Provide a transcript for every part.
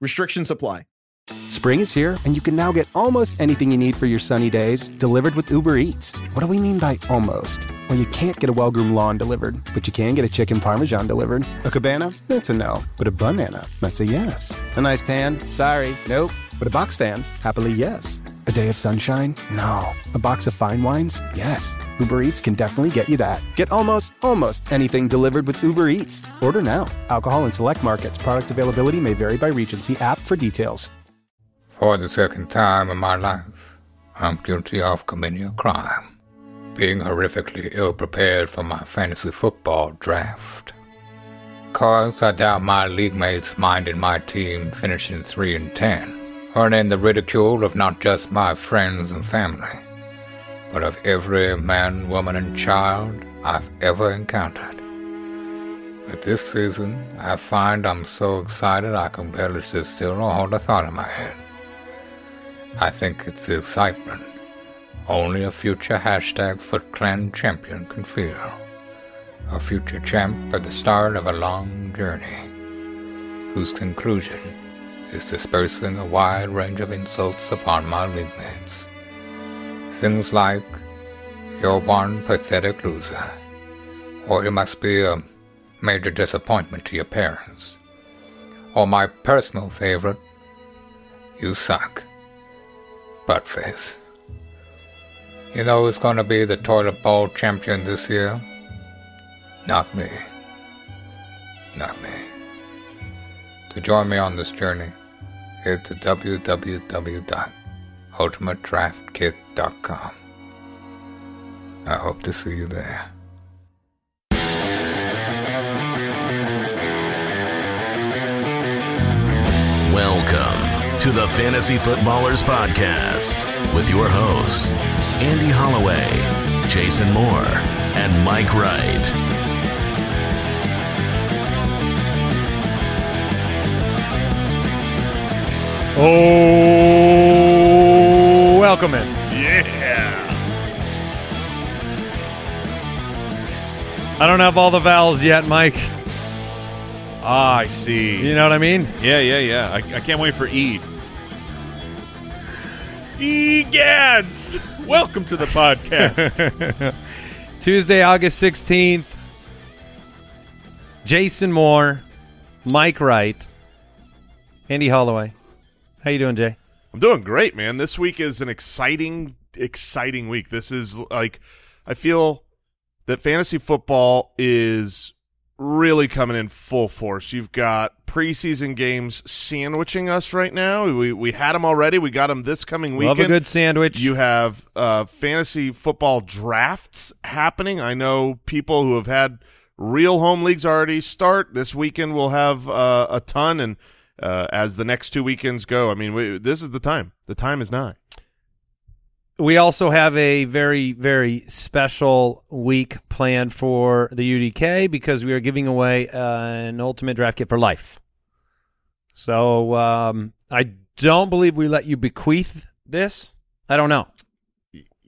Restrictions apply. Spring is here, and you can now get almost anything you need for your sunny days delivered with Uber Eats. What do we mean by almost? Well, you can't get a well groomed lawn delivered, but you can get a chicken parmesan delivered. A cabana? That's a no. But a banana? That's a yes. A nice tan? Sorry, nope. But a box fan? Happily, yes. A day of sunshine? No. A box of fine wines? Yes. Uber Eats can definitely get you that. Get almost, almost anything delivered with Uber Eats. Order now. Alcohol in select markets. Product availability may vary by. See app for details. For the second time in my life, I'm guilty of committing a crime. Being horrifically ill prepared for my fantasy football draft. Cause I doubt my league mates minded my team finishing 3 and 10 earning the ridicule of not just my friends and family, but of every man, woman, and child I've ever encountered. But this season, I find I'm so excited I can barely sit still or hold a thought in my head. I think it's the excitement only a future hashtag FootClan champion can feel. A future champ at the start of a long journey, whose conclusion is dispersing a wide range of insults upon my mates. Things like, you're one pathetic loser, or you must be a major disappointment to your parents, or my personal favorite, you suck, buttface. You know who's going to be the toilet bowl champion this year? Not me. Not me. To join me on this journey, to www.ultimatedraftkit.com. I hope to see you there. Welcome to the Fantasy Footballers Podcast with your hosts, Andy Holloway, Jason Moore, and Mike Wright. Oh, welcome in. Yeah. I don't have all the vowels yet, Mike. Ah, I see. You know what I mean? Yeah, yeah, yeah. I, I can't wait for Eid. Egads! Welcome to the podcast. Tuesday, August 16th. Jason Moore, Mike Wright, Andy Holloway. How you doing, Jay? I'm doing great, man. This week is an exciting, exciting week. This is like, I feel that fantasy football is really coming in full force. You've got preseason games sandwiching us right now. We we had them already. We got them this coming weekend. Love a good sandwich. You have uh, fantasy football drafts happening. I know people who have had real home leagues already start. This weekend we'll have uh, a ton and – uh, as the next two weekends go. I mean, we, this is the time. The time is nigh. We also have a very, very special week planned for the UDK because we are giving away uh, an ultimate draft kit for life. So um, I don't believe we let you bequeath this. I don't know.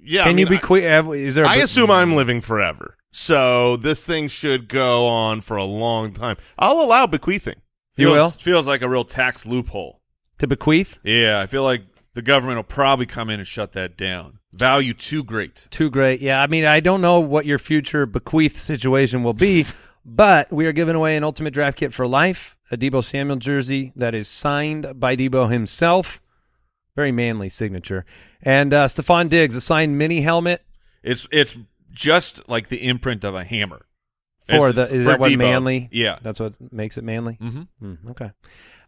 Yeah, can I mean, you bequeath? Is there? I assume I'm living forever, so this thing should go on for a long time. I'll allow bequeathing. You feels, will? feels like a real tax loophole. to bequeath? Yeah, I feel like the government will probably come in and shut that down. Value too great. Too great. Yeah, I mean, I don't know what your future bequeath situation will be, but we are giving away an ultimate draft kit for life, a Deebo Samuel jersey that is signed by Deebo himself. Very manly signature. And uh, Stefon Diggs, a signed mini helmet It's it's just like the imprint of a hammer. For It's- the. Is that what Deebo. manly? Yeah. That's what makes it manly? Mm-hmm. Mm, okay.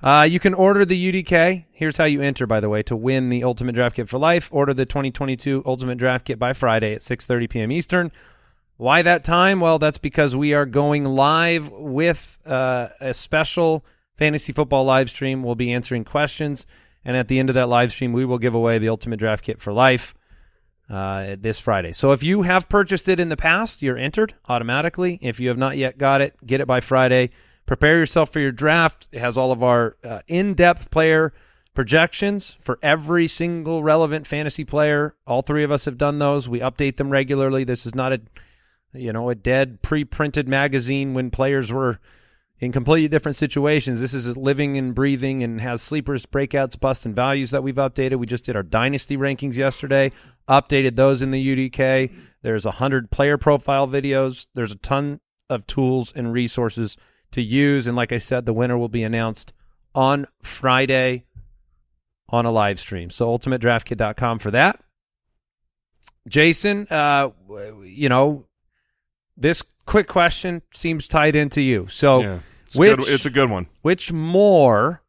Uh, you can order the UDK. Here's how you enter, by the way, to win the Ultimate Draft Kit for life. Order the 2022 Ultimate Draft Kit by Friday at 6:30 p.m. Eastern. Why that time? Well, that's because we are going live with uh, a special fantasy football live stream. We'll be answering questions, and at the end of that live stream, we will give away the Ultimate Draft Kit for life uh, this Friday. So if you have purchased it in the past, you're entered automatically. If you have not yet got it, get it by Friday. Prepare yourself for your draft. It has all of our uh, in-depth player projections for every single relevant fantasy player. All three of us have done those. We update them regularly. This is not a you know a dead pre-printed magazine when players were in completely different situations. This is living and breathing and has sleepers, breakouts, busts, and values that we've updated. We just did our dynasty rankings yesterday, updated those in the UDK. There's a hundred player profile videos. There's a ton of tools and resources to use. And like I said, the winner will be announced on Friday on a live stream. So ultimatedraftkit.com for that. Jason, uh, you know, this quick question seems tied into you. So yeah, it's, a which good, it's a good one. which more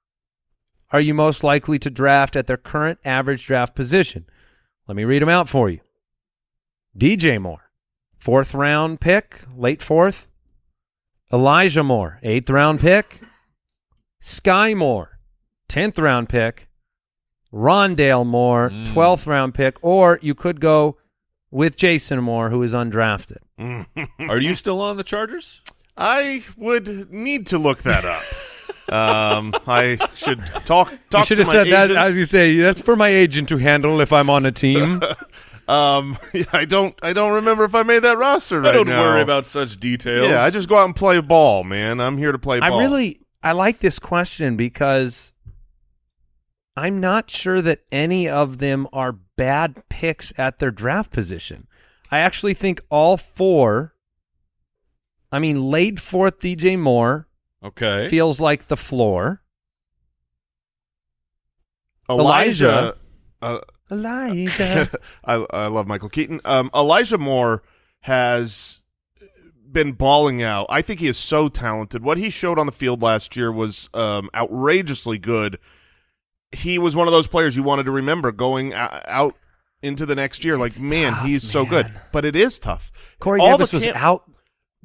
are you most likely to draft at their current average draft position? Let me read them out for you. DJ Moore, fourth round pick, late fourth. Elijah Moore, eighth round pick. Sky Moore, tenth round pick. Rondale Moore, Mm. twelfth round pick. Or you could go with Jason Moore, who is undrafted. Are you still on the Chargers? I would need to look that up. um, I should talk. talk you should to have my said that. As you say, that's for my agent to handle if I'm on a team. Um, I don't. I don't remember if I made that roster right I don't now. worry about such details. Yeah, I just go out and play ball, man. I'm here to play ball. I ball. really I like this question because I'm not sure that any of them are bad picks at their draft position. I actually think all four I mean late fourth DJ Moore okay. feels like the floor. Elijah. Uh, Elijah. I, I love Michael Keaton. Um, Elijah Moore has been balling out. I think he is so talented. What he showed on the field last year was um, outrageously good. He was one of those players you wanted to remember going out into the next year. Like, man, tough, he's so good. But it is tough. Corey All Davis was camp- out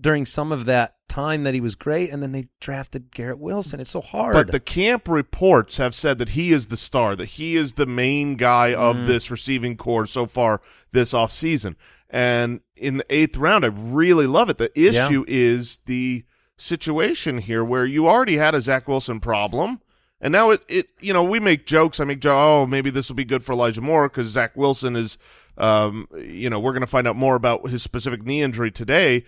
during some of that time that he was great and then they drafted Garrett Wilson. It's so hard. But the camp reports have said that he is the star, that he is the main guy of Mm. this receiving corps so far this offseason. And in the eighth round, I really love it. The Yeah. issue is the situation here where you already had a Zach Wilson problem. And now it, it you know, we make jokes. I make jokes, oh, maybe this will be good for Elijah Moore because Zach Wilson is, um, you know, we're going to find out more about his specific knee injury today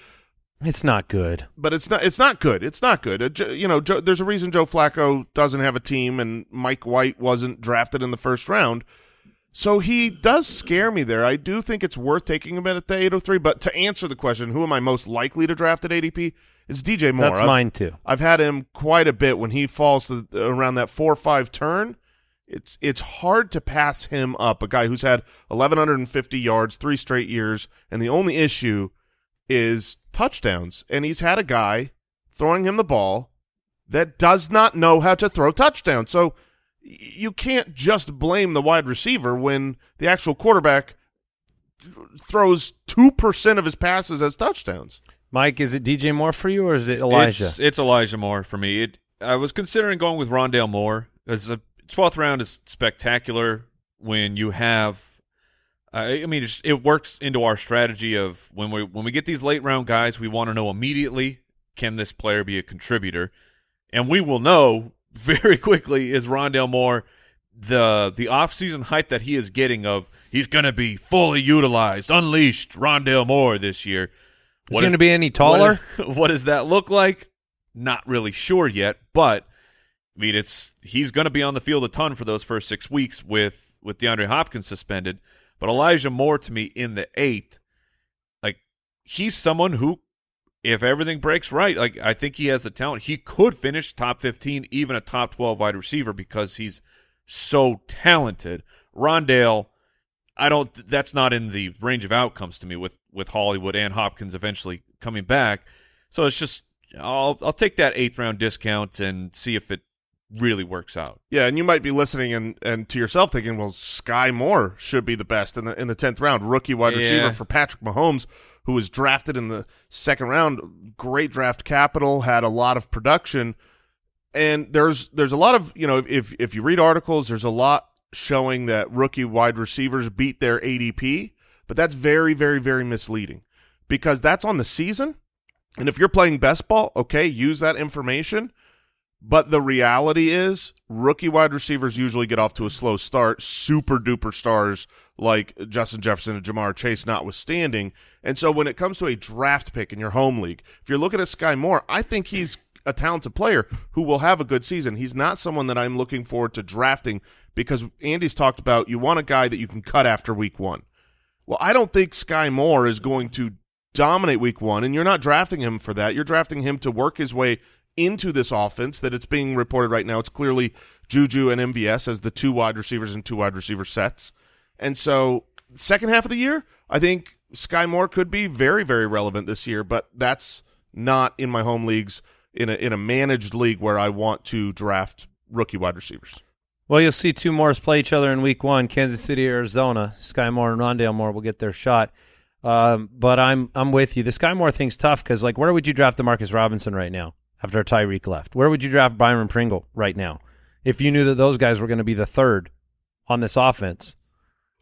it's not good. but it's not it's not good. It's not good. Uh, you know, Joe, there's a reason Joe Flacco doesn't have a team, and Mike White wasn't drafted in the first round. So he does scare me there. I do think it's worth taking him at the 803. But to answer the question, who am I most likely to draft at ADP? It's DJ Moore. That's I've- mine too. I've had him quite a bit when he falls to the, around that four or five turn. It's it's hard to pass him up. A guy who's had 1150 yards three straight years, and the only issue is touchdowns. And he's had a guy throwing him the ball that does not know how to throw touchdowns. So you can't just blame the wide receiver when the actual quarterback throws 2% of his passes as touchdowns. Mike, is it DJ Moore for you or is it Elijah? It's, it's Elijah Moore for me. It, I was considering going with Rondale Moore. As a twelfth round is spectacular when you have. Uh, I I mean, it's, it works into our strategy of when we when we get these late round guys, we want to know immediately can this player be a contributor, and we will know very quickly is Rondale Moore the the offseason hype that he is getting of he's going to be fully utilized, unleashed Rondale Moore this year. is he going to be any taller? What, what does that look like? Not really sure yet, but I mean, it's he's going to be on the field a ton for those first six weeks with with DeAndre Hopkins suspended. But Elijah Moore to me in the eighth, like he's someone who, if everything breaks right, like I think he has the talent. He could finish top fifteen, even a top twelve wide receiver because he's so talented. Rondale, I don't. That's not in the range of outcomes to me with with Hollywood and Hopkins eventually coming back. So it's just I'll I'll take that eighth round discount and see if it really works out. Yeah, and you might be listening and, and to yourself thinking, well, Sky Moore should be the best in the in the tenth round, rookie wide Yeah. receiver for Patrick Mahomes, who was drafted in the second round. Great draft capital, had a lot of production. and there's there's a lot of you know if if you read articles, there's a lot showing that rookie wide receivers beat their ADP, but that's very very very misleading because that's on the season. And if you're playing best ball, okay, use that information. But the reality is, rookie wide receivers usually get off to a slow start. Super duper stars like Justin Jefferson and Ja'Marr Chase, notwithstanding. And so, when it comes to a draft pick in your home league, if you're looking at Sky Moore, I think he's a talented player who will have a good season. He's not someone that I'm looking forward to drafting because Andy's talked about you want a guy that you can cut after week one. Well, I don't think Sky Moore is going to dominate week one, and you're not drafting him for that. You're drafting him to work his way into this offense that it's being reported right now. It's clearly Juju and MVS as the two wide receivers and two wide receiver sets. And so, second half of the year, I think Sky Moore could be very, very relevant this year, but that's not in my home leagues in a in a managed league where I want to draft rookie wide receivers. Well, you'll see two Moores play each other in Week One: Kansas City, Arizona. Sky Moore and Rondale Moore will get their shot. Um, but I'm I'm with you. The Sky Moore thing's tough because like, where would you draft Demarcus Robinson right now after Tyreek left? Where would you draft Byron Pringle right now if you knew that those guys were going to be the third on this offense?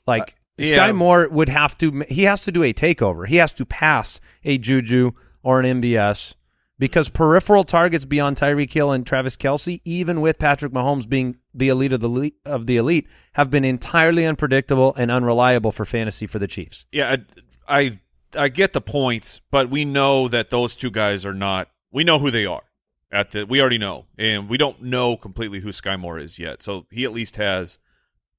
Like Uh, Sky yeah. Moore would have to he has to do a takeover. He has to pass a Juju or an MVS because peripheral targets beyond Tyreek Hill and Travis Kelce, even with Patrick Mahomes being the elite of the elite, of the elite, have been entirely unpredictable and unreliable for fantasy for the Chiefs. Yeah, I, I I get the points, but we know that those two guys are not. We know who they are. At the we already know, and we don't know completely who Sky Moore is yet. So he at least has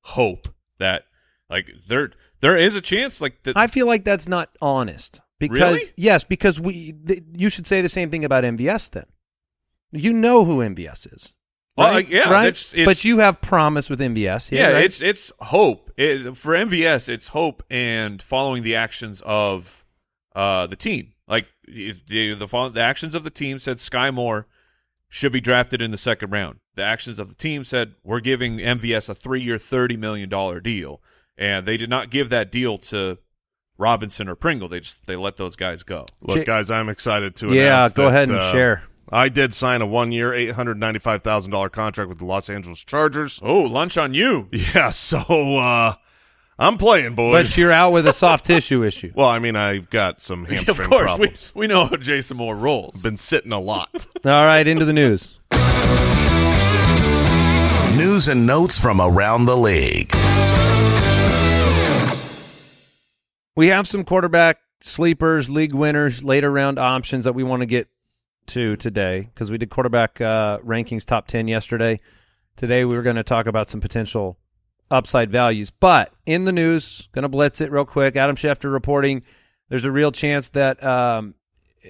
hope that like there there is a chance like that. I feel like that's not honest because Really? yes, because we th- you should say the same thing about MVS then. You know who MVS is. Well, right? uh, yeah, right? it's- it's- but you have promise with MVS. yeah, right? it's it's hope it, for MVS. It's hope and following the actions of uh the team. Like the the, the, the actions of the team said Sky Moore should be drafted in the second round. The actions of the team said we're giving MVS a three-year, thirty million dollar deal, and they did not give that deal to Robinson or Pringle. They just they let those guys go. Look, guys, I'm excited to announce. Yeah, go that, ahead and uh, share. I did sign a one-year, eight hundred ninety-five thousand dollar contract with the Los Angeles Chargers. Oh, lunch on you. Yeah, so uh, I'm playing, boys. But you're out with a soft tissue issue. well, I mean, I've got some of hamstring course, we, problems. we know how Jason Moore rolls. Been sitting a lot. All right, into the news. News and notes from around the league. We have some quarterback sleepers, league winners, later round options that we want to get to today because we did quarterback uh, rankings top 10 yesterday. Today we were going to talk about some potential upside values. But in the news, going to blitz it real quick. Adam Schefter reporting there's a real chance that um, eh,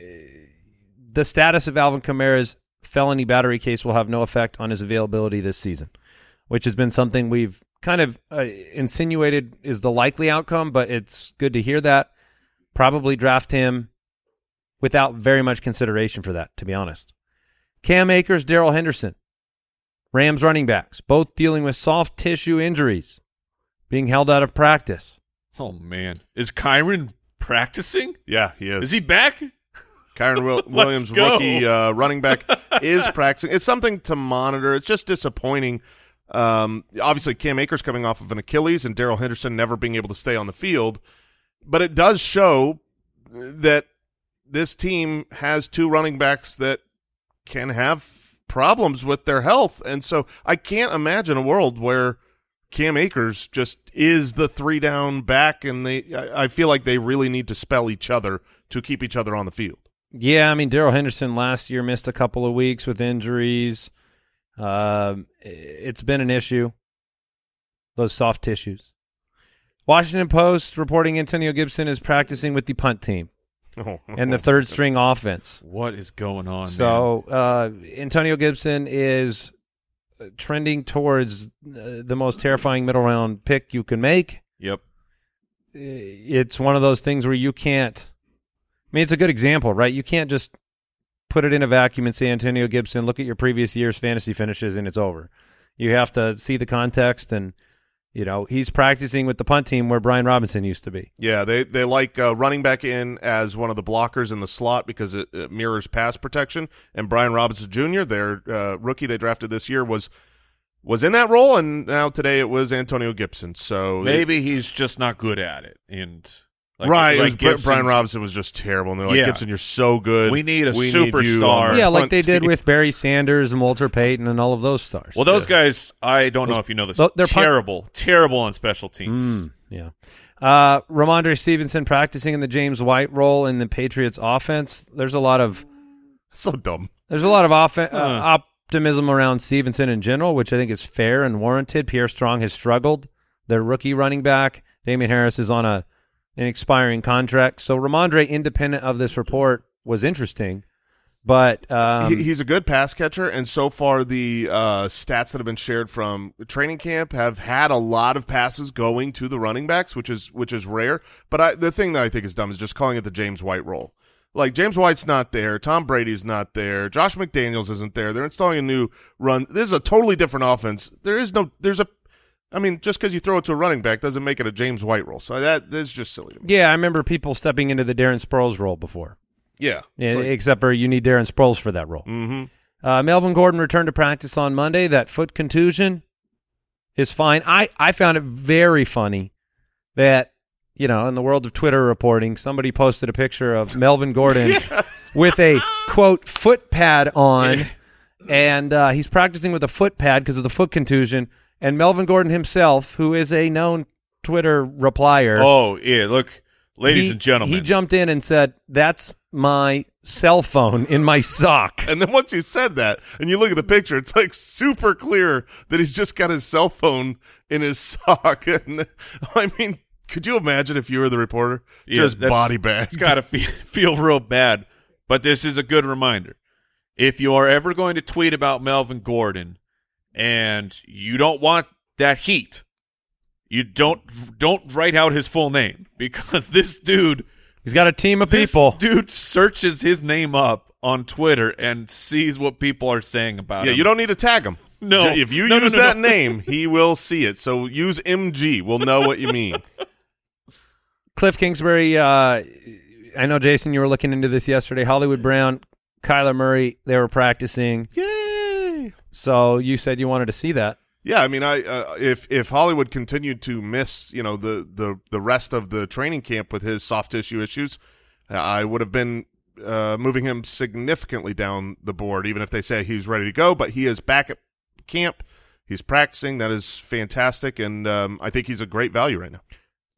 the status of Alvin Kamara's felony battery case will have no effect on his availability this season, which has been something we've kind of uh, insinuated is the likely outcome, but it's good to hear that. Probably draft him without very much consideration for that, to be honest. Cam Akers, Darrell Henderson, Rams running backs, both dealing with soft tissue injuries, being held out of practice. Oh man, is Kyren practicing? yeah, he is. Is he back? Kyren Will- Williams, go. rookie uh, running back, is practicing. It's something to monitor. It's just disappointing. Um, obviously, Cam Akers coming off of an Achilles and Darrell Henderson never being able to stay on the field. But it does show that this team has two running backs that can have problems with their health. And so I can't imagine a world where Cam Akers just is the three down back and they I I feel like they really need to spell each other to keep each other on the field. Yeah, I mean Darrell Henderson last year missed a couple of weeks with injuries. Um, it's been an issue. Those soft tissues. Washington Post reporting Antonio Gibson is practicing with the punt team and the third string offense. What is going on? So uh, Antonio Gibson is uh, trending towards uh, the most terrifying middle round pick you can make. yep. It's one of those things where you can't. I mean, it's a good example, right? You can't just put it in a vacuum and say Antonio Gibson. Look at your previous year's fantasy finishes, and it's over. You have to see the context and You know, he's practicing with the punt team where Brian Robinson used to be. Yeah, they they like uh, running back in as one of the blockers in the slot because it, it mirrors pass protection. And Brian Robinson Jr., their uh, rookie they drafted this year, was was in that role, and now today it was Antonio Gibson. So Maybe he's just not good at it. And like, right, it like was Brian Robinson was just terrible, and they're like, Yeah. Gibson, you're so good. We need a We superstar. on the Yeah, like punt they did team." with Barry Sanders and Walter Payton and all of those stars. Well, those guys, I don't know if you know this. Those- they're punt- terrible, terrible on special teams. Mm, yeah. Uh, Rhamondre Stevenson practicing in the James White role in the Patriots offense. There's a lot of so dumb. there's a lot of offen- uh, optimism around Stevenson in general, which I think is fair and warranted. Pierre Strong has struggled. Their rookie running back Damien Harris is on a an expiring contract. So Rhamondre, independent of this report, was interesting, but um, he, he's a good pass catcher, and so far the uh, stats that have been shared from training camp have had a lot of passes going to the running backs, which is which is rare. But I, the thing that I think is dumb is just calling it the James White role. Like James White's not there, Tom Brady's not there, Josh McDaniels isn't there. They're installing a new run. This is a totally different offense. There is no. There's a. I mean, just because you throw it to a running back doesn't make it a James White role. So that that's just silly to me. yeah, I remember people stepping into the Darren Sproles role before. Yeah. Yeah, except for you need Darren Sproles for that role. mm-hmm. Uh, Melvin Gordon returned to practice on Monday. That foot contusion is fine. I, I found it very funny that, you know, in the world of Twitter reporting, somebody posted a picture of Melvin Gordon with a, quote, foot pad on, and uh, he's practicing with a foot pad because of the foot contusion. And Melvin Gordon himself, who is a known Twitter replier, Oh yeah, look, ladies he- and gentlemen, he jumped in and said, "That's my cell phone in my sock." And then once you said that, and you look at the picture, it's like super clear that he's just got his cell phone in his sock. And I mean, could you imagine if you were the reporter, Yeah, just body bag? It's got to feel, feel real bad. But this is a good reminder. If you are ever going to tweet about Melvin Gordon and you don't want that heat, you don't don't write out his full name because this dude He's got a team of this people. dude searches his name up on Twitter and sees what people are saying about Yeah, him. you don't need to tag him. No. If you No, no, use no, that no. name, he will see it. So use MG. We'll know what you mean. Cliff Kingsbury. Uh, I know, Jason, you were looking into this yesterday. Hollywood Brown, Kyler Murray, they were practicing. Yay! So you said you wanted to see that. Yeah, I mean, I uh, if if Hollywood continued to miss, you know, the the the rest of the training camp with his soft tissue issues, I would have been uh, moving him significantly down the board, even if they say he's ready to go. But he is back at camp. He's practicing. That is fantastic, and um, I think he's a great value right now.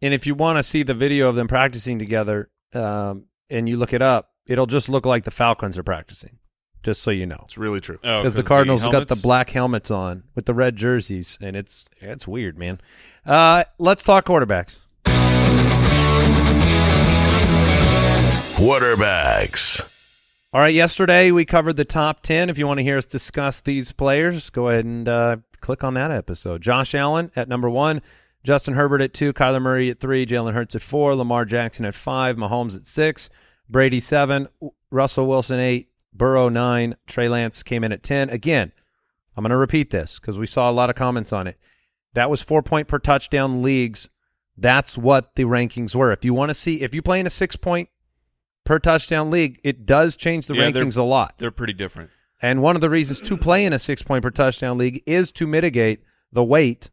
And if you want to see the video of them practicing together, um, and you look it up, it'll just look like the Falcons are practicing. Just so you know, It's really true. Oh, because the 'cause Cardinals have got the black helmets on with the red jerseys, and it's it's weird, man. Uh, let's talk quarterbacks. Quarterbacks. All right, yesterday we covered the top 10. If you want to hear us discuss these players, go ahead and uh, click on that episode. Josh Allen at number one, Justin Herbert at two, Kyler Murray at three, Jalen Hurts at four, Lamar Jackson at five, Mahomes at six, Brady seven, Russell Wilson eight, Burrow nine, Trey Lance came in at 10. Again, I'm going to repeat this because we saw a lot of comments on it. That was four point per touchdown leagues. That's what the rankings were. If you want to see, if you play in a six point per touchdown league, it does change the Yeah, rankings a lot. They're pretty different. And one of the reasons to play in a six point per touchdown league is to mitigate the weight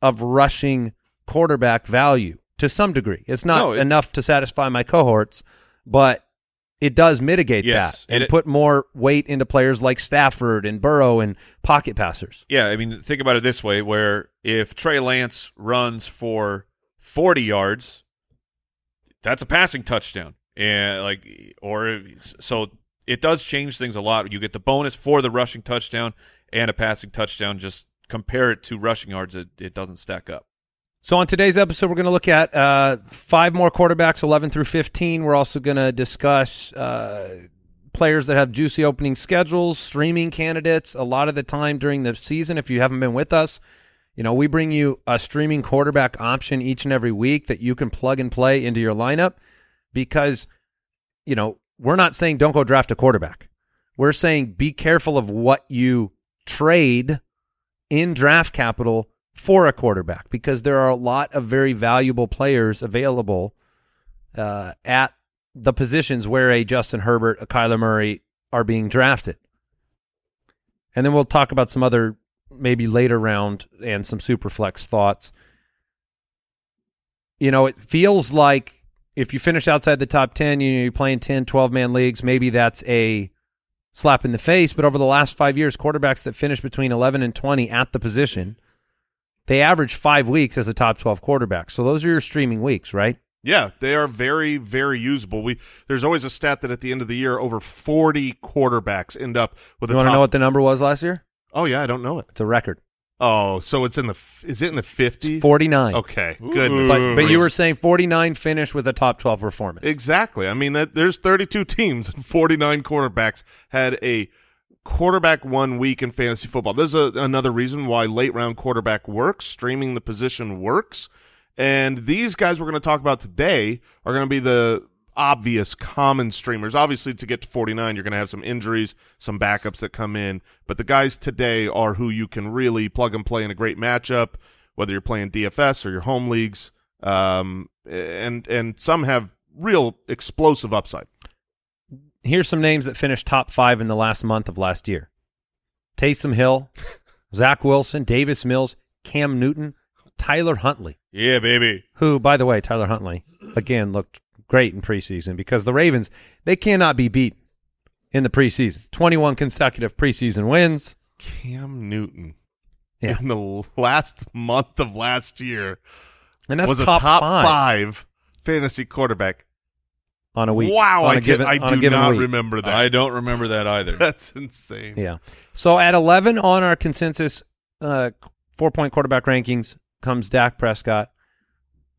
of rushing quarterback value to some degree. It's not No, it- enough to satisfy my cohorts, but it does mitigate Yes, that and it- put more weight into players like Stafford and Burrow and pocket passers. Yeah, I mean, think about it this way: where if Trey Lance runs for forty yards, that's a passing touchdown, and like, or so it does change things a lot. You get the bonus for the rushing touchdown and a passing touchdown. Just compare it to rushing yards; it, it doesn't stack up. So on today's episode, we're going to look at uh, five more quarterbacks, 11 through 15. We're also going to discuss uh, players that have juicy opening schedules, streaming candidates. A lot of the time during the season, if you haven't been with us, you know we bring you a streaming quarterback option each and every week that you can plug and play into your lineup because you know we're not saying don't go draft a quarterback. We're saying be careful of what you trade in draft capital for a quarterback because there are a lot of very valuable players available uh, at the positions where a Justin Herbert, a Kyler Murray are being drafted. And then we'll talk about some other maybe later round and some super flex thoughts. You know, it feels like if you finish outside the top 10, you know, you're playing 10, 12 man leagues, maybe that's a slap in the face. But over the last five years, quarterbacks that finish between 11 and 20 at the position, they average five weeks as a top 12 quarterback. So those are your streaming weeks, right? Yeah, they are very, very usable. We there's always a stat that at the end of the year, over 40 quarterbacks end up with You a want to know what the number was last year? oh yeah, I don't know it. It's a record. Oh, so it's in the is it in the 50s? 49. Okay, good. But, but you were saying 49 finish with a top 12 performance. exactly. I mean that there's 32 teams and 49 quarterbacks had a quarterback one week in fantasy football. There's a, another reason why late round quarterback works. Streaming the position works. And these guys we're going to talk about today are going to be the obvious common streamers. Obviously, to get to 49, you're going to have some injuries, some backups that come in. But the guys today are who you can really plug and play in a great matchup, whether you're playing DFS or your home leagues. Um, and and some have real explosive upside. Here's some names that finished top five in the last month of last year Taysom Hill, Zach Wilson, Davis Mills, Cam Newton, Tyler Huntley, Yeah, baby. who, by the way, Tyler Huntley, again, looked great in preseason because the Ravens, they cannot be beat in the preseason. 21 consecutive preseason wins. Cam Newton Yeah. in the last month of last year And that's was top, a top five, five. fantasy quarterback. On a week. Wow, on I a given, get, I on a do given not week. remember that. I don't remember that either. That's insane. Yeah. So at 11 on our consensus uh, four point quarterback rankings comes Dak Prescott.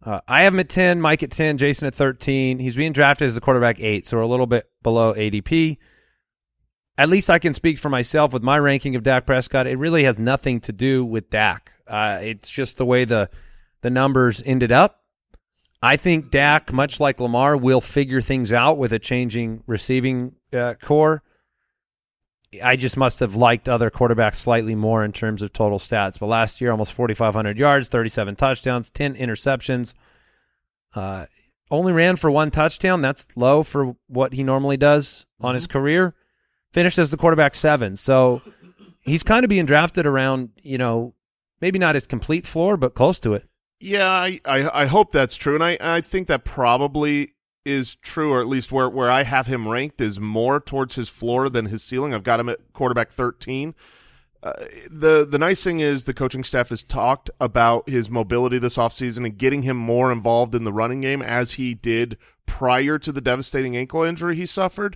Uh, I have him at 10, Mike at 10, Jason at 13. He's being drafted as a quarterback eight, so we're a little bit below ADP. At least I can speak for myself with my ranking of Dak Prescott. It really has nothing to do with Dak. Uh, it's just the way the the numbers ended up. I think Dak, much like Lamar, will figure things out with a changing receiving uh, corps. I just must have liked other quarterbacks slightly more in terms of total stats. But last year, almost 4,500 yards, 37 touchdowns, 10 interceptions. Uh, only ran for one touchdown. That's low for what he normally does on his career. Finished as the quarterback seven. So he's kind of being drafted around, you know, maybe not his complete floor, but close to it. Yeah, I, I, I hope that's true, and I, I think that probably is true, or at least where, where I have him ranked is more towards his floor than his ceiling. I've got him at quarterback 13. Uh, the the nice thing is the coaching staff has talked about his mobility this offseason and getting him more involved in the running game as he did prior to the devastating ankle injury he suffered.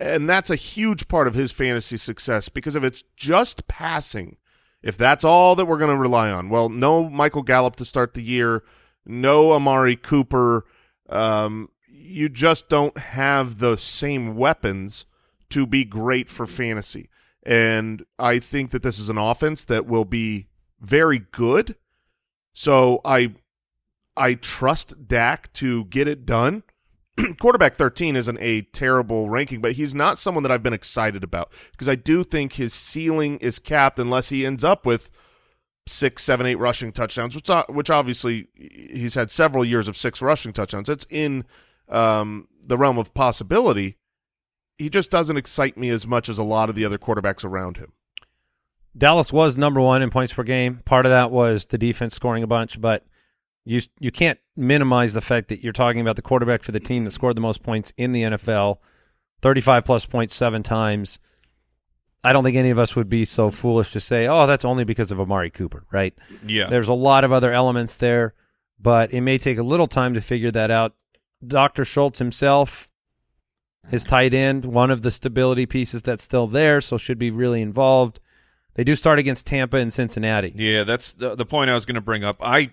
And that's a huge part of his fantasy success because if it's just passing, if that's all that we're going to rely on, well, no Michael Gallup to start the year, no Amari Cooper, um, you just don't have the same weapons to be great for fantasy. And I think that this is an offense that will be very good. So I I trust Dak to get it done. Quarterback 13 isn't a terrible ranking, but he's not someone that I've been excited about because I do think his ceiling is capped unless he ends up with six, seven, eight rushing touchdowns, which uh, which obviously he's had several years of six rushing touchdowns. It's in um, the realm of possibility. He just doesn't excite me as much as a lot of the other quarterbacks around him. Dallas was number one in points per game. Part of that was the defense scoring a bunch, but you you can't minimize the fact that you're talking about the quarterback for the team that scored the most points in the NFL, 35 plus points seven times. I don't think any of us would be so foolish to say, "Oh, that's only because of Amari Cooper," right? Yeah. There's a lot of other elements there, but it may take a little time to figure that out. Dr. Schultz himself, his tight end, one of the stability pieces that's still there, so should be really involved. They do start against Tampa and Cincinnati. Yeah, that's the, the point I was going to bring up. I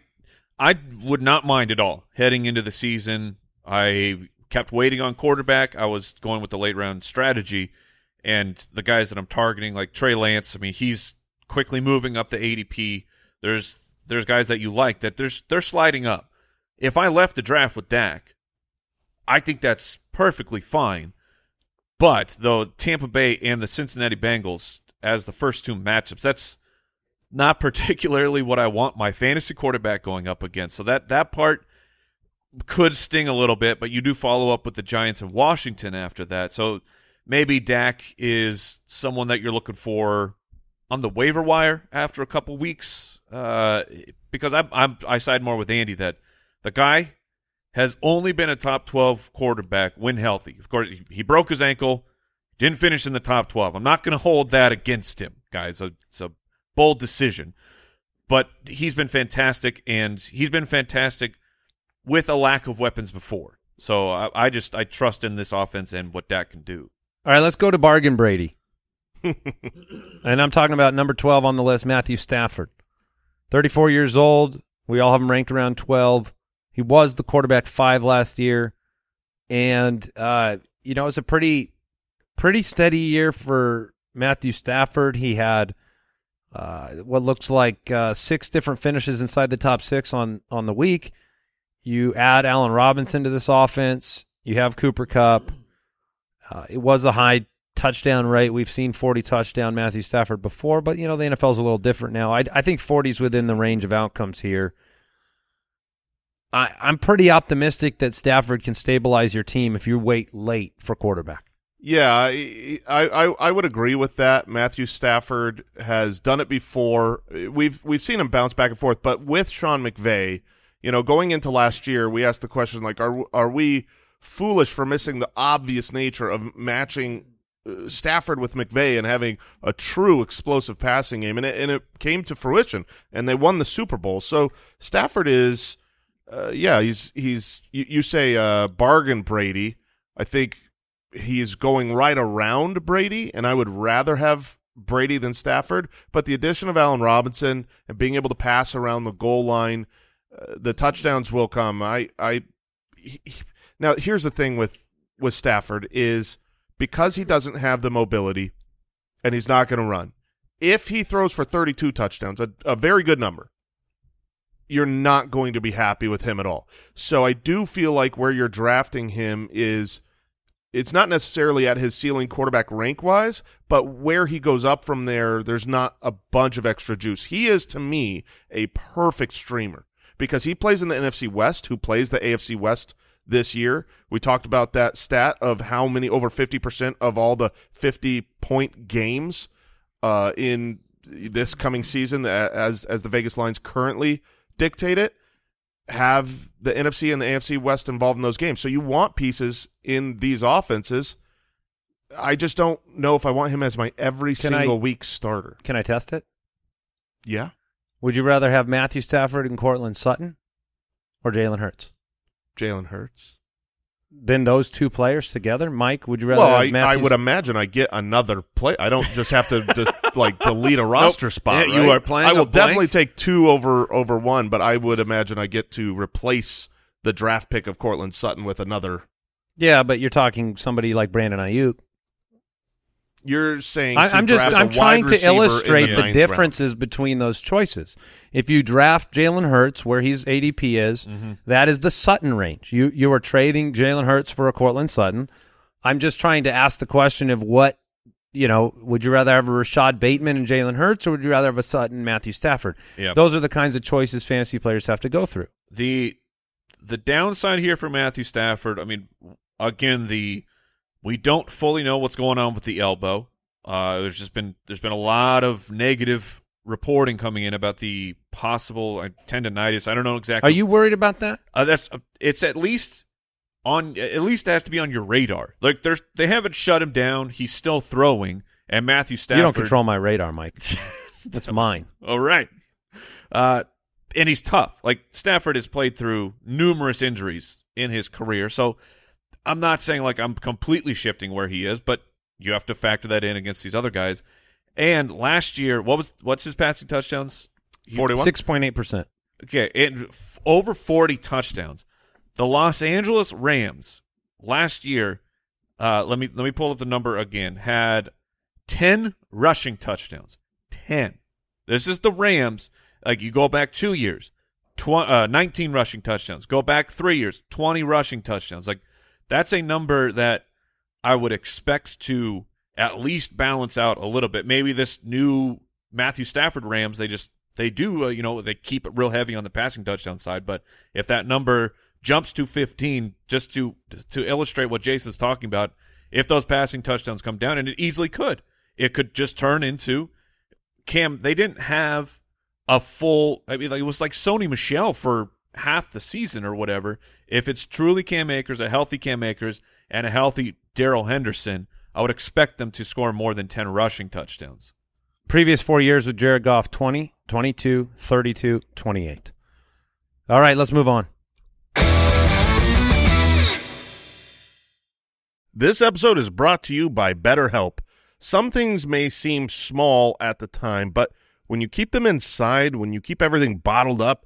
I would not mind at all heading into the season. I kept waiting on quarterback. I was going with the late round strategy, and the guys that I'm targeting, like Trey Lance. I mean, he's quickly moving up the ADP. There's there's guys that you like that there's they're sliding up. If I left the draft with Dak, I think that's perfectly fine. But though Tampa Bay and the Cincinnati Bengals as the first two matchups, that's not particularly what I want my fantasy quarterback going up against. So that that part could sting a little bit, but you do follow up with the Giants and Washington after that. So maybe Dak is someone that you're looking for on the waiver wire after a couple weeks. Uh, because I'm, I'm I side more with Andy that the guy has only been a top 12 quarterback when healthy. Of course, he, broke his ankle, didn't finish in the top 12. I'm not going to hold that against him, guys. So, a bold decision. But he's been fantastic, and he's been fantastic with a lack of weapons before. So I, I just I trust in this offense and what Dak can do. All right, let's go to bargain Brady. and I'm talking about number 12 on the list, Matthew Stafford. 34 years old. We all have him ranked around 12. He was the quarterback five last year. And, uh, you know, it was a pretty, pretty steady year for Matthew Stafford. He had uh, what looks like uh, six different finishes inside the top six on, on the week. You add Allen Robinson to this offense. You have Cooper Kupp. Uh, it was a high touchdown rate. We've seen 40 touchdown Matthew Stafford before, but you know the NFL is a little different now. I, I think 40 is within the range of outcomes here. I, I'm pretty optimistic that Stafford can stabilize your team if you wait late for quarterback. Yeah, I, I I would agree with that. Matthew Stafford has done it before. We've we've seen him bounce back and forth, but with Sean McVay, you know, going into last year, we asked the question like, are are we foolish for missing the obvious nature of matching uh, Stafford with McVay and having a true explosive passing game, and it, and it came to fruition, and they won the Super Bowl. So Stafford is, uh, yeah, he's he's you, you say uh, bargain Brady. I think he's going right around Brady, and I would rather have Brady than Stafford. But the addition of Allen Robinson and being able to pass around the goal line, uh, the touchdowns will come. I I he, now here's the thing with with Stafford is because he doesn't have the mobility and he's not going to run. If he throws for 32 touchdowns, a, a very good number, you're not going to be happy with him at all. So I do feel like where you're drafting him is it's not necessarily at his ceiling quarterback rank wise, but where he goes up from there, there's not a bunch of extra juice. He is to me a perfect streamer because he plays in the NFC West, who plays the AFC West this year. We talked about that stat of how many over 50% of all the 50 point games uh, in this coming season as as the Vegas lines currently dictate it have the NFC and the AFC West involved in those games. So you want pieces in these offenses. I just don't know if I want him as my every Can single I- week starter. Can I test it? Yeah. Would you rather have Matthew Stafford and Courtland Sutton or Jalen Hurts? Jalen Hurts. Then those two players together, Mike. Would you rather? Well, have I, I would imagine I get another play. I don't just have to just like delete a roster spot. Yeah, you are playing I will definitely take two over over one, but I would imagine I get to replace the draft pick of Courtland Sutton with another. Yeah, but you're talking somebody like Brandon Aiyuk. You're saying I, I'm just I'm trying to illustrate the, the, differences between those choices. If you draft Jalen Hurts where his ADP is, Mm-hmm. that is the Sutton range. You you are trading Jalen Hurts for a Courtland Sutton. I'm just trying to ask the question of what you know. Would you rather have a Rashod Bateman and Jalen Hurts, or would you rather have a Sutton and Matthew Stafford? Yeah. Those are the kinds of choices fantasy players have to go through. the the downside here for Matthew Stafford, I mean, again, the we don't fully know what's going on with the elbow. Uh, there's just been there's been a lot of negative reporting coming in about the possible uh, tendonitis. I don't know exactly. Are you worried about that? Uh, that's uh, it's at least on at least it has to be on your radar. Like there's they haven't shut him down. He's still throwing, and Matthew Stafford. You don't control my radar, Mike. That's mine. All right. Uh, and he's tough. Like Stafford has played through numerous injuries in his career. So I'm not saying like I'm completely shifting where he is, but you have to factor that in against these other guys. And last year, what was what's his passing touchdowns? Forty-one. Six point eight percent. Okay, it, f- over 40 touchdowns. The Los Angeles Rams last year, uh, let me let me pull up the number again. Had 10 rushing touchdowns. 10. This is the Rams. Like you go back 2 years, tw- uh, 19 rushing touchdowns. Go back 3 years, 20 rushing touchdowns. Like that's a number that I would expect to at least balance out a little bit. Maybe this new Matthew Stafford Rams, they just they do uh, you know they keep it real heavy on the passing touchdown side. But if that number jumps to 15, just to to illustrate what Jason's talking about, if those passing touchdowns come down, and it easily could, it could just turn into Cam. They didn't have a full. I mean, like, it was like Sony Michel for half the season or whatever. If it's truly Cam Akers, a healthy Cam Akers, and a healthy Darrell Henderson, I would expect them to score more than 10 rushing touchdowns. Previous four years with Jared Goff 20, 22, 32, 28. All right, let's move on. This episode is brought to you by BetterHelp. Some things may seem small at the time, but when you keep them inside, when you keep everything bottled up,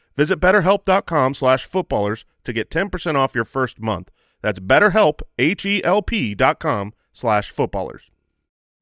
Visit betterhelp.com slash footballers to get 10% off your first month. That's betterhelp, H-E-L-P dot com slash footballers.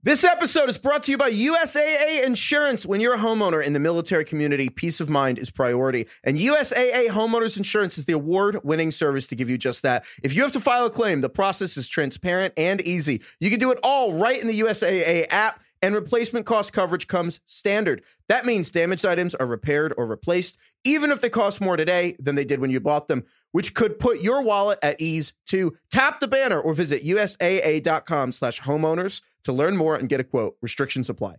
This episode is brought to you by USAA Insurance. When you're a homeowner in the military community, peace of mind is priority. And USAA Homeowners Insurance is the award winning service to give you just that. If you have to file a claim, the process is transparent and easy. You can do it all right in the USAA app and replacement cost coverage comes standard. That means damaged items are repaired or replaced, even if they cost more today than they did when you bought them, which could put your wallet at ease too. Tap the banner or visit usaa.com slash homeowners to learn more and get a quote. Restrictions apply.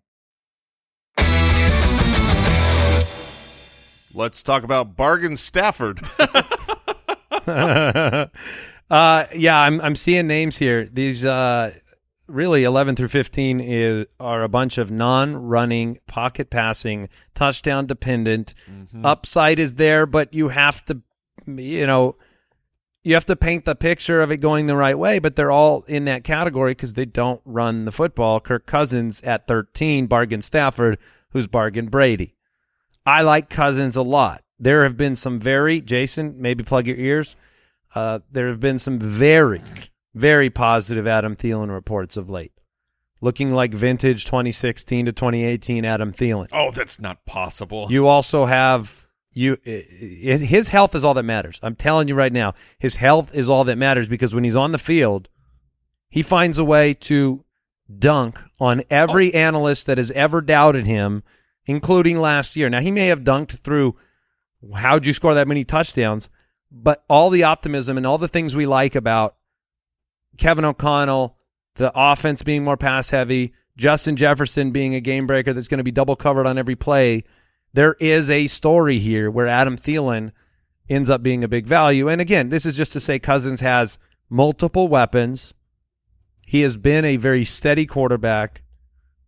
Let's talk about Bargain Stafford. uh, yeah, I'm I'm seeing names here. These uh, really 11 through 15 is, are a bunch of non-running, pocket passing, touchdown dependent. Mm-hmm. Upside is there, but you have to, you know, you have to paint the picture of it going the right way. But they're all in that category because they don't run the football. Kirk Cousins at 13, bargain Stafford, who's bargain Brady. I like Cousins a lot. There have been some very Jason, maybe plug your ears. Uh, there have been some very very positive Adam Thielen reports of late. Looking like vintage 2016 to 2018 Adam Thielen. Oh, that's not possible. You also have you his health is all that matters. I'm telling you right now, his health is all that matters because when he's on the field, he finds a way to dunk on every oh. analyst that has ever doubted him, including last year. Now he may have dunked through how'd you score that many touchdowns, but all the optimism and all the things we like about Kevin O'Connell, the offense being more pass heavy, Justin Jefferson being a game breaker that's going to be double covered on every play. There is a story here where Adam Thielen ends up being a big value. And again, this is just to say Cousins has multiple weapons. He has been a very steady quarterback.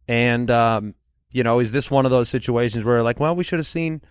And, um, you know, is this one of those situations where, like, well, we should have seen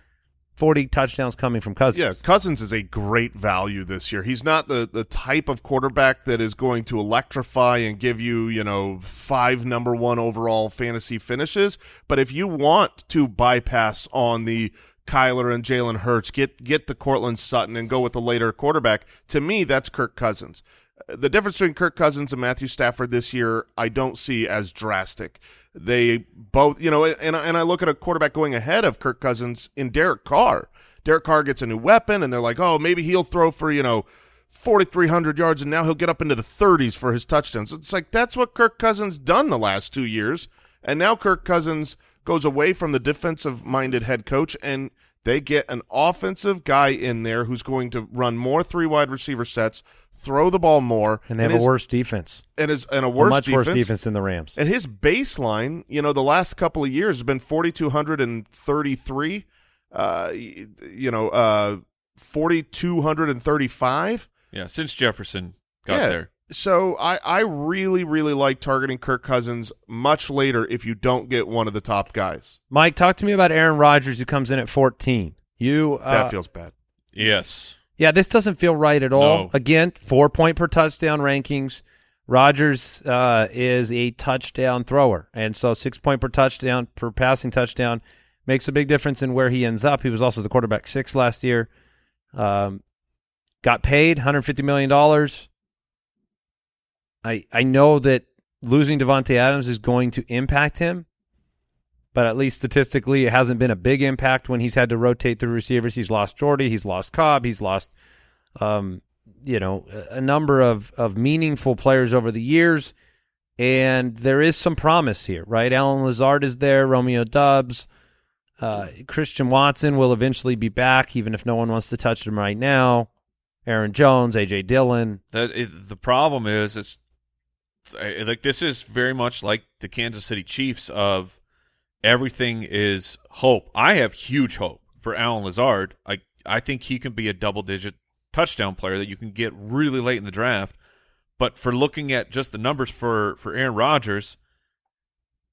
40 touchdowns coming from Cousins. Yeah, Cousins is a great value this year. He's not the, the type of quarterback that is going to electrify and give you, you know, five number one overall fantasy finishes. But if you want to bypass on the Kyler and Jalen Hurts, get get the Courtland Sutton and go with a later quarterback, to me, that's Kirk Cousins. The difference between Kirk Cousins and Matthew Stafford this year, I don't see as drastic. They both, you know, and and I look at a quarterback going ahead of Kirk Cousins in Derek Carr. Derek Carr gets a new weapon, and they're like, oh, maybe he'll throw for you know. 4,300 yards, and now he'll get up into the 30s for his touchdowns. It's like that's what Kirk Cousins done the last two years, and now Kirk Cousins goes away from the defensive-minded head coach, and they get an offensive guy in there who's going to run more three wide receiver sets, throw the ball more, and they have and his, a worse defense, and is and a worse, a much defense, worse defense than the Rams. And his baseline, you know, the last couple of years has been forty two hundred and thirty three. uh, you know, uh, forty two hundred and thirty five. Yeah, since Jefferson got Yeah. there. So I, I really, really like targeting Kirk Cousins much later if you don't get one of the top guys. Mike, talk to me about Aaron Rodgers who comes in at 14. You uh, That feels bad. Yes. Yeah, this doesn't feel right at all. No. Again, four point per touchdown rankings. Rodgers uh, is a touchdown thrower, and so six point per touchdown per passing touchdown makes a big difference in where he ends up. He was also the quarterback six last year. Um, got paid 150 million dollars. I I know that losing Davante Adams is going to impact him, but at least statistically, it hasn't been a big impact when he's had to rotate through receivers. He's lost Jordy, he's lost Cobb, he's lost, um, you know, a number of of meaningful players over the years, and there is some promise here, right? Allen Lazard is there, Romeo Doubs, uh, Christian Watson will eventually be back, even if no one wants to touch him right now. Aaron Jones, AJ Dillon, That the problem is it's Like this is very much like the Kansas City Chiefs of everything is hope. I have huge hope for Allen Lazard. I I think he can be a double digit touchdown player that you can get really late in the draft. But for looking at just the numbers for for Aaron Rodgers,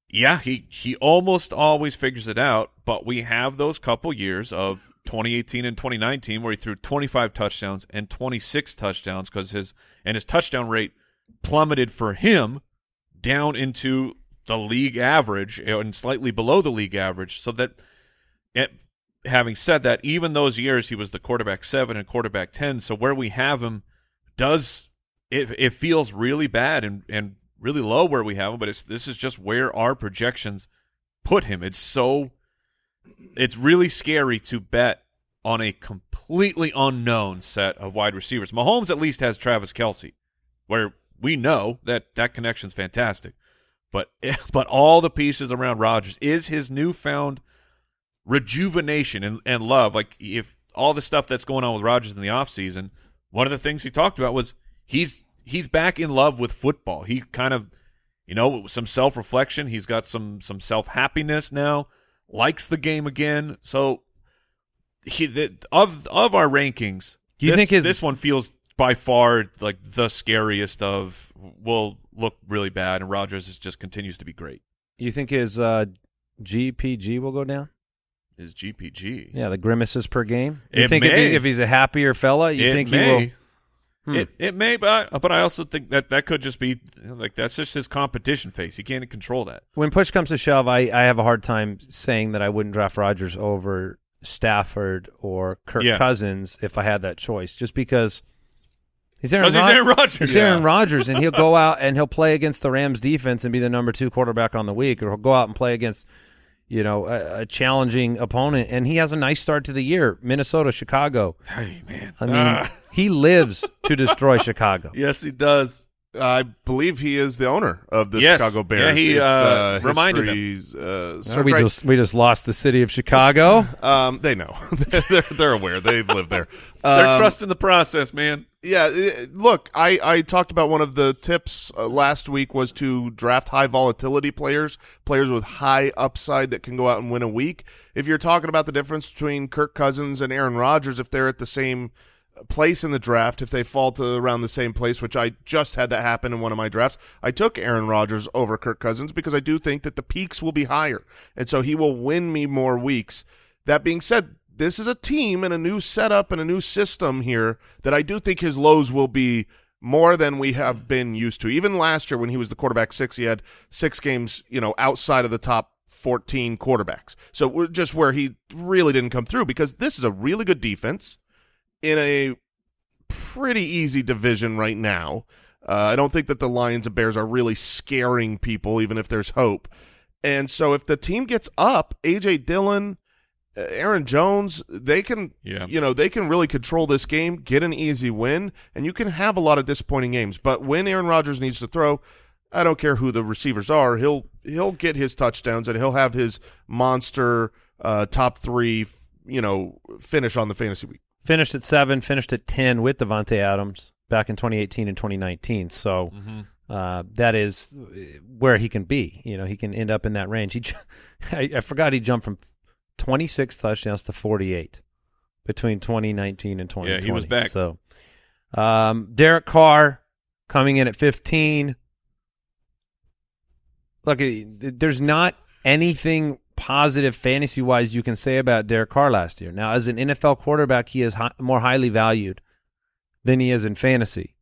yeah, he he almost always figures it out, but we have those couple years of 2018 and 2019 where he threw 25 touchdowns and 26 touchdowns cuz his and his touchdown rate plummeted for him down into the league average eh, and slightly below the league average so that it, having said that even those years he was the quarterback 7 and quarterback 10 so where we have him does it it feels really bad and and really low where we have him but it's this is just where our projections put him. It's so it's really scary to bet on a completely unknown set of wide receivers. Mahomes at least has Travis Kelce where we know that that connection's fantastic but but all the pieces around Rodgers is his newfound rejuvenation and, and love. Like if all the stuff that's going on with Rodgers in the offseason, one of the things he talked about was he's he's back in love with football. He kind of you know, some self reflection. He's got some some self happiness now, likes the game again. So he the, of of our rankings, Do you this, think his- this one feels by far like the scariest of will look really bad and Rodgers is just continues to be great. you think his uh, GPG will go down? His GPG. Yeah, the grimaces per game. You It think if, he, if he's a happier fella, you it think may. he will? Hmm. It it may, but I, but I also think that that could just be like that's just his competition face. He can't control that. when push comes to shove, I, I have a hard time saying that I wouldn't draft Rodgers over Stafford or Kirk Yeah. Cousins if I had that choice, just because he's Aaron, Because he's Aaron Rodgers. He's Aaron Rodgers, and he'll go out and he'll play against the Rams defense and be the number two quarterback on the week, or he'll go out and play against you know a, a challenging opponent, and he has a nice start to the year. Minnesota, Chicago. Hey man, I mean, Ah. he lives to destroy Chicago. yes, he does. I believe he is the owner of the Yes. Chicago Yeah, Bears. he, If, uh, reminded him. Uh, Uh, we right. just we just lost the city of Chicago. um, they know. they're, they're aware. They've lived there. They're Um, trusting the process, man. Yeah, eh, look, I, I talked about one of the tips uh, last week was to draft high volatility players, players with high upside that can go out and win a week. If you're talking about the difference between Kirk Cousins and Aaron Rodgers, if they're at the same place in the draft, if they fall to around the same place, which I just had that happen in one of my drafts, I took Aaron Rodgers over Kirk Cousins because I do think that the peaks will be higher, and so he will win me more weeks. That being said, this is a team and a new setup and a new system here that I do think his lows will be more than we have been used to. Even last year when he was the quarterback six, he had six games, you know, outside of the top 14 quarterbacks. So we're just where he really didn't come through because this is a really good defense in a pretty easy division right now. Uh, I don't think that the Lions and Bears are really scaring people, even if there's hope. And so if the team gets up, AJ Dillon, uh, Aaron Jones, they can, Yeah. you know, they can really control this game, get an easy win, and you can have a lot of disappointing games. But when Aaron Rodgers needs to throw, I don't care who the receivers are, he'll he'll get his touchdowns and he'll have his monster uh, top three, you know, finish on the fantasy week. Finished at seven, finished at ten with Davante Adams back in 2018 and 2019. So Mm-hmm. uh, that is where he can be. You know, he can end up in that range. He, I, I forgot he jumped from 26 touchdowns to 48 between 2019 and 2020. Yeah, he was back. So, um, Derek Carr coming in at 15. Look, there's not anything positive fantasy wise you can say about Derek Carr last year. Now, as an NFL quarterback, he is more highly valued than he is in fantasy.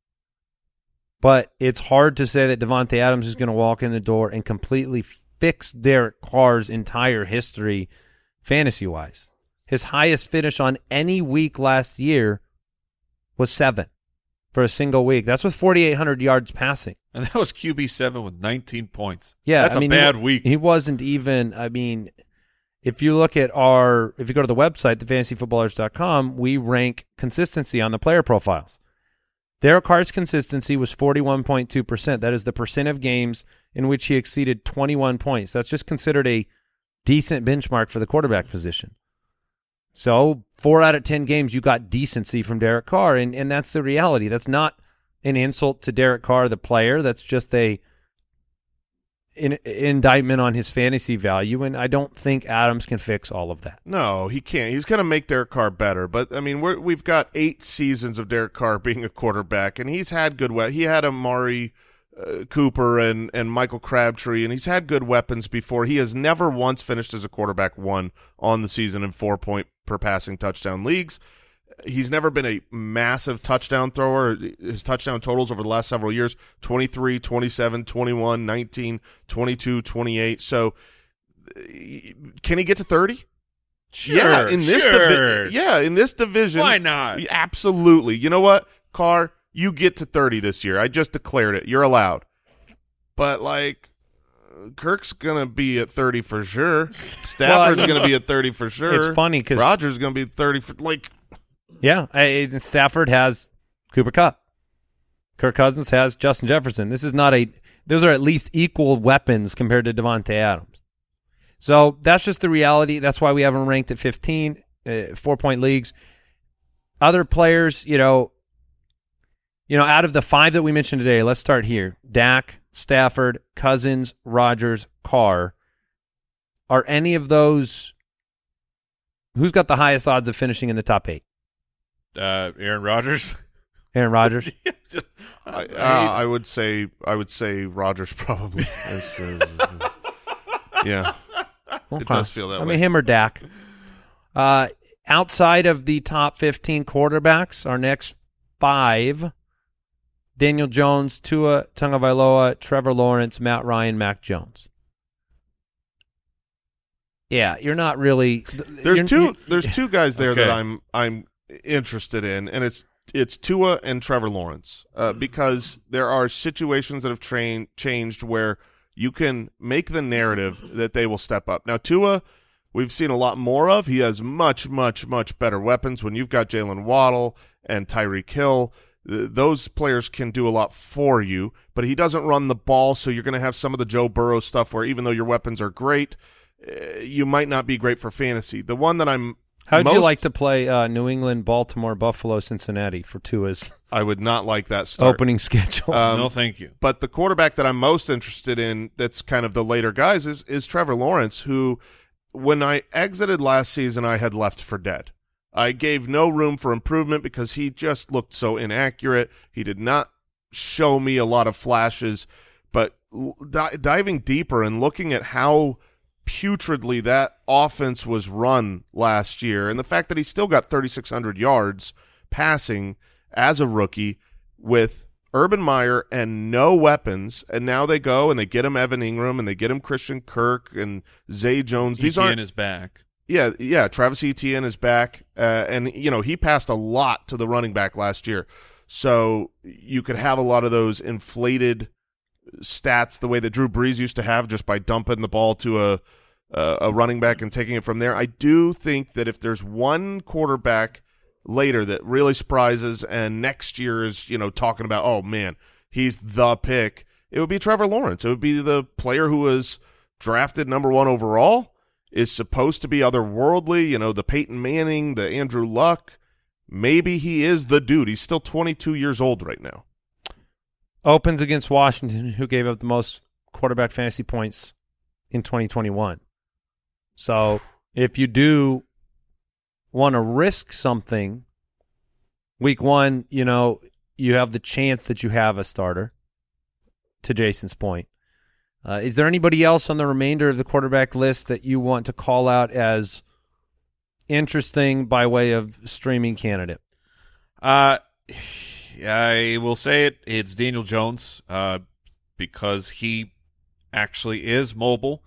But it's hard to say that Davante Adams is going to walk in the door and completely fix Derek Carr's entire history fantasy wise. His highest finish on any week last year was seven for a single week. That's with 4,800 yards passing. And that was QB seven with 19 points. Yeah, that's I mean, a bad he, week. He wasn't even. I mean, if you look at our, if you go to the website, thefantasyfootballers.com, we rank consistency on the player profiles. Derek Carr's consistency was 41.2%. That is the percent of games in which he exceeded 21 points. That's just considered a decent benchmark for the quarterback position. So, four out of 10 games, you got decency from Derek Carr, and, and that's the reality. That's not an insult to Derek Carr, the player. That's just a in, indictment on his fantasy value, and I don't think Adams can fix all of that. No, he can't. He's going to make Derek Carr better, but I mean, we're, we've got eight seasons of Derek Carr being a quarterback, and he's had good. We- he had Amari uh, Cooper and and Michael Crabtree, and he's had good weapons before. He has never once finished as a quarterback one on the season in four point per passing touchdown leagues. He's never been a massive touchdown thrower. His touchdown totals over the last several years 23, 27, 21, 19, 22, 28. So can he get to 30? Sure, yeah, in this sure. divi- yeah, in this division. Why not? Absolutely. You know what? Carr, you get to 30 this year. I just declared it. You're allowed. But like Kirk's going to be at 30 for sure. Stafford's going to be at 30 for sure. It's funny because Rodgers going to be 30 for like Yeah, I, Stafford has Cooper Kupp. Kirk Cousins has Justin Jefferson. This is not a; those are at least equal weapons compared to Davante Adams. So that's just the reality. That's why we have him ranked at 15, uh, four point leagues. Other players, you know, you know, out of the five that we mentioned today, let's start here: Dak, Stafford, Cousins, Rodgers, Carr. Are any of those? Who's got the highest odds of finishing in the top eight? Uh, Aaron Rodgers. Aaron Rodgers. Just I, uh, I would say I would say Rodgers probably. is- is- yeah. Okay. does feel that I way. mean, him or Dak. Uh, outside of the top 15 quarterbacks, our next five Daniel Jones, Tua Tagovailoa, Trevor Lawrence, Matt Ryan, Mac Jones. Yeah, you're not really. There's two. There's two guys there that I'm I'm interested in, and it's it's Tua and Trevor Lawrence uh, because there are situations that have train, changed where you can make the narrative that they will step up. Now Tua, we've seen a lot more of. He has much much much better weapons. When you've got Jaylen Waddle and Tyreek Hill. Th- Those players can do a lot for you, but he doesn't run the ball, so you're going to have some of the Joe Burrow stuff where even though your weapons are great, uh, you might not be great for fantasy. The one that I'm How'd you most- like to play uh, New England, Baltimore, Buffalo, Cincinnati for Tua's I would not like that start. opening schedule? Um, no, thank you. But the quarterback that I'm most interested in, that's kind of the later guys, is is Trevor Lawrence, who, when I exited last season, I had left for dead. I gave no room for improvement because he just looked so inaccurate. He did not show me a lot of flashes. But di- diving deeper and looking at how putridly that offense was run last year, and the fact that he still got 3,600 yards passing as a rookie with Urban Meyer and no weapons, and now they go and they get him Evan Engram and they get him Christian Kirk and Zay Jones. These aren't is back. Yeah, yeah. Travis Etienne is back, uh, and you know he passed a lot to the running back last year, so you could have a lot of those inflated stats the way that Drew Brees used to have, just by dumping the ball to a a, a running back and taking it from there. I do think that if there's one quarterback later that really surprises, and next year is you know talking about, oh man, he's the pick, it would be Trevor Lawrence. It would be the player who was drafted number one overall is supposed to be otherworldly, you know, the Peyton Manning, the Andrew Luck. Maybe he is the dude. He's still 22 years old right now. Opens against Washington, who gave up the most quarterback fantasy points in 2021. So if you do want to risk something, week one, you know, you have the chance that you have a starter. To Jason's point, uh, is there anybody else on the remainder of the quarterback list that you want to call out as interesting by way of streaming candidate? Uh, I will say it. It's Daniel Jones, uh, because he actually is mobile.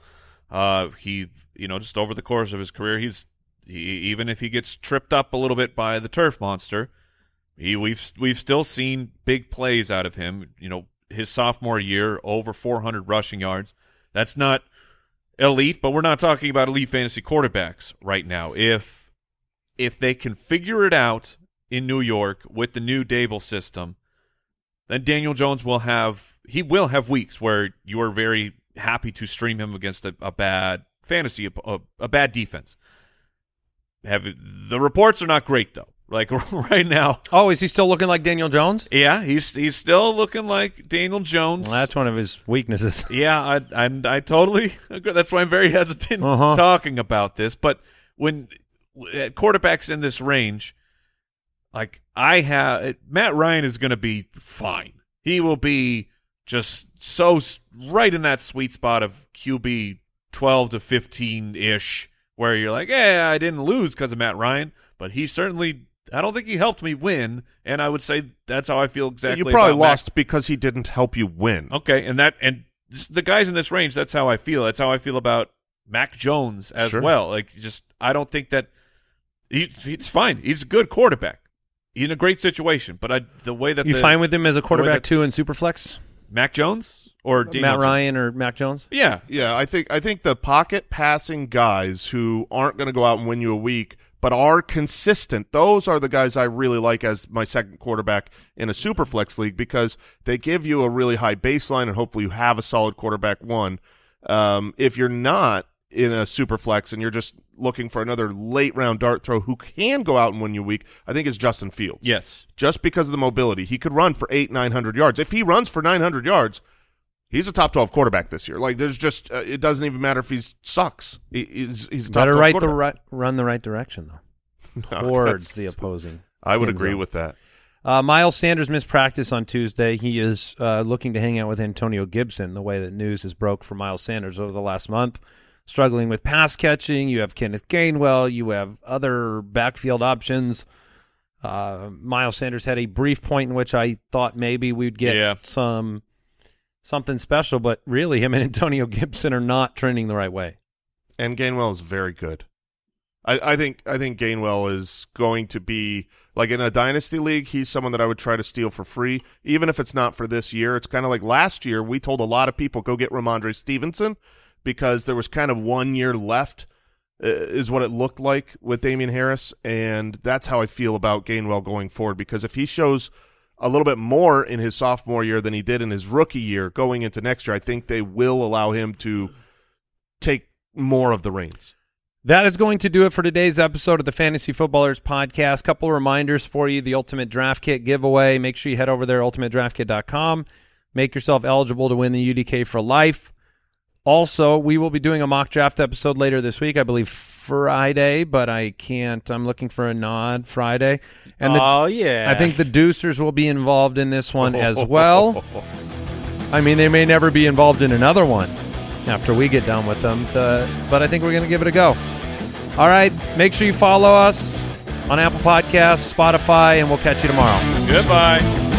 Uh, he, you know, just over the course of his career, he's he, even if he gets tripped up a little bit by the turf monster, he we've we've still seen big plays out of him. You know, his sophomore year, over 400 rushing yards. That's not elite, but we're not talking about elite fantasy quarterbacks right now. If if they can figure it out in New York with the new Daboll system, then Daniel Jones will have he will have weeks where you are very happy to stream him against a, a bad fantasy a, a bad defense. Have the reports are not great though. Like right now, Oh, is he still looking like Daniel Jones? yeah, he's he's still looking like Daniel Jones. Well, that's one of his weaknesses. Yeah, I I, I totally agree. That's why I'm very hesitant Uh-huh. talking about this. But when quarterbacks in this range, like I have, Matt Ryan is going to be fine. He will be just so right in that sweet spot of QB 12 to 15 ish, where you're like, yeah, I didn't lose because of Matt Ryan, but he certainly. I don't think he helped me win, and I would say that's how I feel exactly. you probably about Mac- lost because he didn't help you win. Okay, and that and s- the guys in this range, that's how I feel. That's how I feel about Mac Jones as Sure. well. Like, just I don't think that he, he's fine. He's a good quarterback. He's in a great situation, but I the way that You the, fine with him as a quarterback that- too in Superflex? Mac Jones or uh, Daniel Matt Jones? Ryan or Mac Jones? Yeah, Yeah, I think I think the pocket passing guys who aren't going to go out and win you a week, but are consistent. Those are the guys I really like as my second quarterback in a super flex league because they give you a really high baseline and hopefully you have a solid quarterback one. Um, if you're not in a super flex and you're just looking for another late round dart throw who can go out and win you a week, I think it's Justin Fields. yes. just because of the mobility. He could run for eight, nine hundred yards. If he runs for nine hundred yards, he's a top twelve quarterback this year. Like there's just uh, it doesn't even matter if he sucks. He, he's he's a top Better 12 right the quarterback. right, run the right direction though, towards that's- the opposing. I would agree zone. with that. Uh, Miles Sanders missed practice on Tuesday. He is uh, looking to hang out with Antonio Gibson. The way that news has broke for Miles Sanders over the last month, struggling with pass catching. You have Kenneth Gainwell. You have other backfield options. Uh, Miles Sanders had a brief point in which I thought maybe we'd get Yeah. some something special, but really, him and Antonio Gibson are not trending the right way. And Gainwell is very good. I, I think I think Gainwell is going to be like in a dynasty league. He's someone that I would try to steal for free, even if it's not for this year. It's kind of like last year. We told a lot of people go get Rhamondre Stevenson because there was kind of one year left, uh, is what it looked like with Damien Harris, and that's how I feel about Gainwell going forward. Because if he shows a little bit more in his sophomore year than he did in his rookie year going into next year, I think they will allow him to take more of the reins. That is going to do it for today's episode of the Fantasy Footballers Podcast. Couple reminders for you the Ultimate Draft Kit giveaway. Make sure you head over there, ultimatedraftkit.com. Make yourself eligible to win the UDK for life. Also, we will be doing a mock draft episode later this week, I believe Friday, but I can't. I'm looking for a nod Friday. And the, oh yeah, I think the Deucers will be involved in this one as well. I mean, they may never be involved in another one after we get done with them, the, but I think we're going to give it a go. All right, make sure you follow us on Apple Podcasts, Spotify, and we'll catch you tomorrow. goodbye.